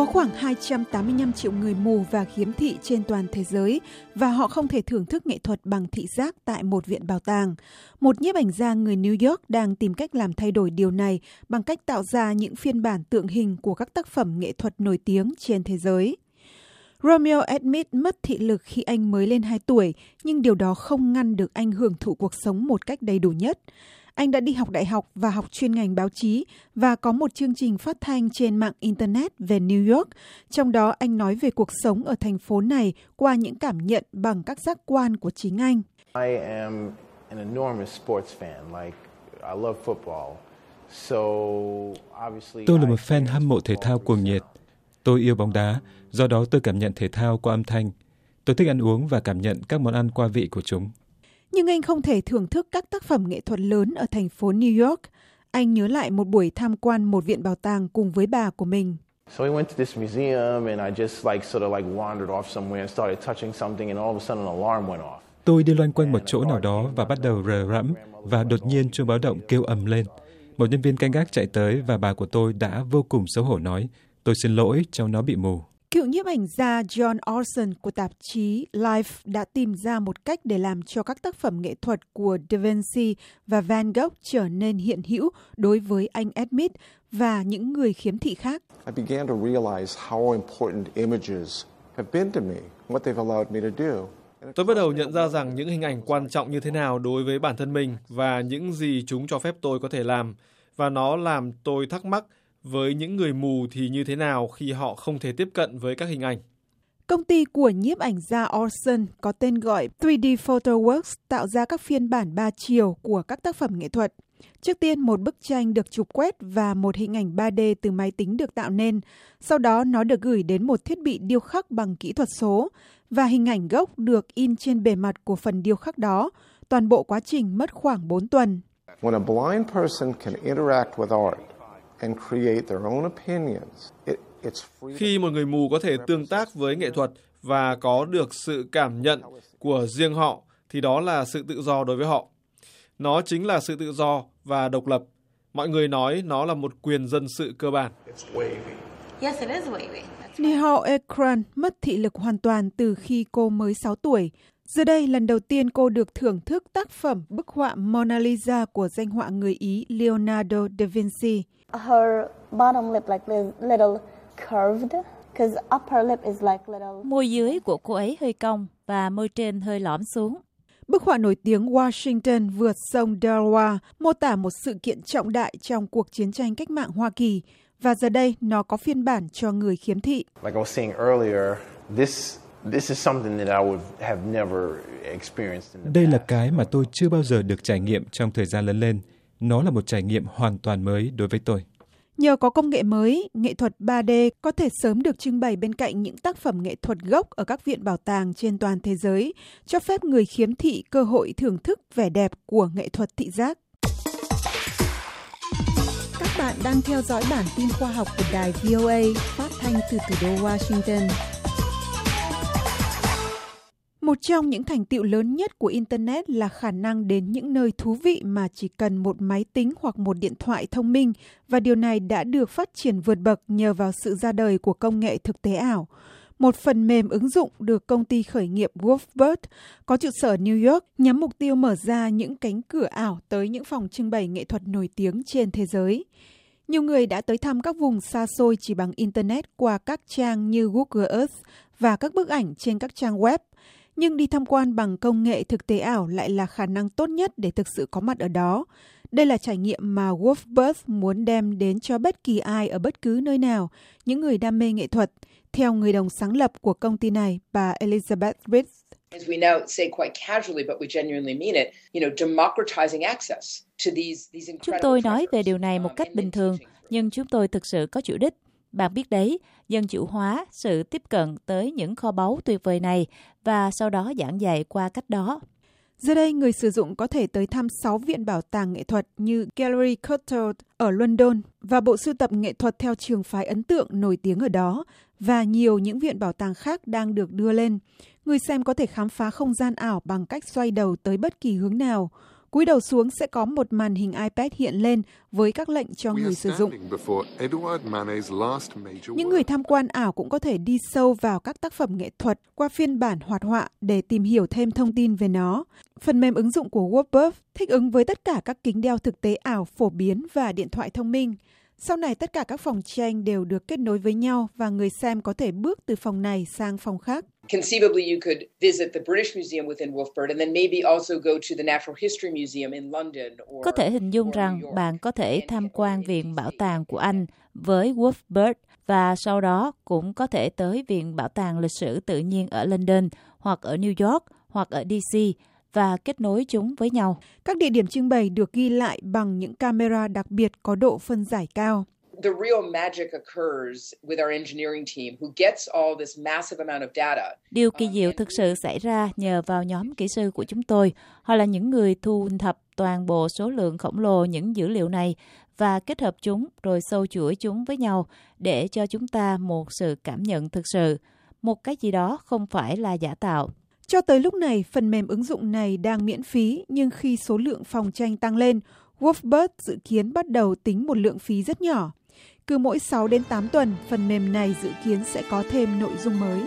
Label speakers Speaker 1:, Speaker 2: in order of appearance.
Speaker 1: Có khoảng 285 triệu người mù và khiếm thị trên toàn thế giới và họ không thể thưởng thức nghệ thuật bằng thị giác tại một viện bảo tàng. Một nhiếp ảnh gia người New York đang tìm cách làm thay đổi điều này bằng cách tạo ra những phiên bản tượng hình của các tác phẩm nghệ thuật nổi tiếng trên thế giới. Romeo Admit mất thị lực khi anh mới lên 2 tuổi, nhưng điều đó không ngăn được anh hưởng thụ cuộc sống một cách đầy đủ nhất. Anh đã đi học đại học và học chuyên ngành báo chí và có một chương trình phát thanh trên mạng Internet về New York. Trong đó anh nói về cuộc sống ở thành phố này qua những cảm nhận bằng các giác quan của chính anh. I am an enormous sports fan. Like, I love football.
Speaker 2: So, obviously, tôi là một fan hâm mộ thể thao cuồng nhiệt. Tôi yêu bóng đá, do đó tôi cảm nhận thể thao qua âm thanh. Tôi thích ăn uống và cảm nhận các món ăn qua vị của chúng
Speaker 1: nhưng anh không thể thưởng thức các tác phẩm nghệ thuật lớn ở thành phố New York. Anh nhớ lại một buổi tham quan một viện bảo tàng cùng với bà của mình. So we went to this museum and I just like sort of like wandered off somewhere and started touching something and all of a sudden an alarm went off.
Speaker 2: Tôi đi loanh quanh một chỗ nào đó và bắt đầu rờ rẫm và đột nhiên chuông báo động kêu ầm lên. Một nhân viên canh gác chạy tới và bà của tôi đã vô cùng xấu hổ nói, tôi xin lỗi, cháu nó bị mù.
Speaker 1: Cựu nhiếp ảnh gia John Orson của tạp chí Life đã tìm ra một cách để làm cho các tác phẩm nghệ thuật của Da Vinci và Van Gogh trở nên hiện hữu đối với anh Edmund và những người khiếm thị khác. I began to realize how important images have been to me,
Speaker 3: what they've allowed me to do. Tôi bắt đầu nhận ra rằng những hình ảnh quan trọng như thế nào đối với bản thân mình và những gì chúng cho phép tôi có thể làm. Và nó làm tôi thắc mắc với những người mù thì như thế nào khi họ không thể tiếp cận với các hình ảnh?
Speaker 1: Công ty của nhiếp ảnh gia Orson có tên gọi 3D Photoworks tạo ra các phiên bản 3 chiều của các tác phẩm nghệ thuật. Trước tiên một bức tranh được chụp quét và một hình ảnh 3D từ máy tính được tạo nên. Sau đó nó được gửi đến một thiết bị điêu khắc bằng kỹ thuật số và hình ảnh gốc được in trên bề mặt của phần điêu khắc đó. Toàn bộ quá trình mất khoảng 4 tuần. When a blind person can interact with art,
Speaker 3: khi một người mù có thể tương tác với nghệ thuật và có được sự cảm nhận của riêng họ thì đó là sự tự do đối với họ. Nó chính là sự tự do và độc lập. Mọi người nói nó là một quyền dân sự cơ bản.
Speaker 1: Nihal Ekran mất thị lực hoàn toàn từ khi cô mới 6 tuổi. Giờ đây, lần đầu tiên cô được thưởng thức tác phẩm bức họa Mona Lisa của danh họa người Ý Leonardo da Vinci her bottom lip like little
Speaker 4: curved because upper lip is like little Môi dưới của cô ấy hơi cong và môi trên hơi lõm xuống.
Speaker 1: Bức họa nổi tiếng Washington vượt sông Delaware mô tả một sự kiện trọng đại trong cuộc chiến tranh cách mạng Hoa Kỳ và giờ đây nó có phiên bản cho người khiếm thị. Like I was saying earlier, this
Speaker 2: Đây là cái mà tôi chưa bao giờ được trải nghiệm trong thời gian lớn lên. Nó là một trải nghiệm hoàn toàn mới đối với tôi.
Speaker 1: Nhờ có công nghệ mới, nghệ thuật 3D có thể sớm được trưng bày bên cạnh những tác phẩm nghệ thuật gốc ở các viện bảo tàng trên toàn thế giới, cho phép người khiếm thị cơ hội thưởng thức vẻ đẹp của nghệ thuật thị giác. Các bạn đang theo dõi bản tin khoa học của đài VOA phát thanh từ thủ đô Washington. Một trong những thành tựu lớn nhất của Internet là khả năng đến những nơi thú vị mà chỉ cần một máy tính hoặc một điện thoại thông minh, và điều này đã được phát triển vượt bậc nhờ vào sự ra đời của công nghệ thực tế ảo. Một phần mềm ứng dụng được công ty khởi nghiệp Wolfbird có trụ sở New York, nhắm mục tiêu mở ra những cánh cửa ảo tới những phòng trưng bày nghệ thuật nổi tiếng trên thế giới. Nhiều người đã tới thăm các vùng xa xôi chỉ bằng Internet qua các trang như Google Earth và các bức ảnh trên các trang web nhưng đi tham quan bằng công nghệ thực tế ảo lại là khả năng tốt nhất để thực sự có mặt ở đó. Đây là trải nghiệm mà Wolfbird muốn đem đến cho bất kỳ ai ở bất cứ nơi nào, những người đam mê nghệ thuật, theo người đồng sáng lập của công ty này, bà Elizabeth Ritz. As we now say quite casually, but we genuinely mean it, you know, democratizing access to these, these
Speaker 4: Chúng tôi nói về điều này một cách bình thường, nhưng chúng tôi thực sự có chủ đích bạn biết đấy, dân chủ hóa sự tiếp cận tới những kho báu tuyệt vời này và sau đó giảng dạy qua cách đó.
Speaker 1: Giờ đây, người sử dụng có thể tới thăm 6 viện bảo tàng nghệ thuật như Gallery Courtauld ở London và bộ sưu tập nghệ thuật theo trường phái ấn tượng nổi tiếng ở đó và nhiều những viện bảo tàng khác đang được đưa lên. Người xem có thể khám phá không gian ảo bằng cách xoay đầu tới bất kỳ hướng nào. Cúi đầu xuống sẽ có một màn hình iPad hiện lên với các lệnh cho người sử dụng. Những người tham quan ảo cũng có thể đi sâu vào các tác phẩm nghệ thuật qua phiên bản hoạt họa để tìm hiểu thêm thông tin về nó. Phần mềm ứng dụng của Warburg thích ứng với tất cả các kính đeo thực tế ảo phổ biến và điện thoại thông minh. Sau này tất cả các phòng tranh đều được kết nối với nhau và người xem có thể bước từ phòng này sang phòng khác. Conceivably, you could visit the British Museum within Wolfbird and then maybe also go to the Natural History Museum in London. Or,
Speaker 4: có thể hình dung rằng bạn có thể tham quan Viện Bảo tàng của Anh với Wolfbird và sau đó cũng có thể tới Viện Bảo tàng Lịch sử Tự nhiên ở London hoặc ở New York hoặc ở DC và kết nối chúng với nhau. Các địa điểm trưng bày được ghi lại bằng những camera đặc biệt có độ phân giải cao. The real magic occurs with our engineering team who gets all this massive amount of data. Điều kỳ diệu thực sự xảy ra nhờ vào nhóm kỹ sư của chúng tôi. Họ là những người thu thập toàn bộ số lượng khổng lồ những dữ liệu này và kết hợp chúng rồi sâu chuỗi chúng với nhau để cho chúng ta một sự cảm nhận thực sự, một cái gì đó không phải là giả tạo. Cho tới lúc này, phần mềm ứng dụng này đang miễn phí, nhưng khi số lượng phòng tranh tăng lên, Wolfbird dự kiến bắt đầu tính một lượng phí rất nhỏ. Cứ mỗi 6 đến 8 tuần, phần mềm này dự kiến sẽ có thêm nội dung mới.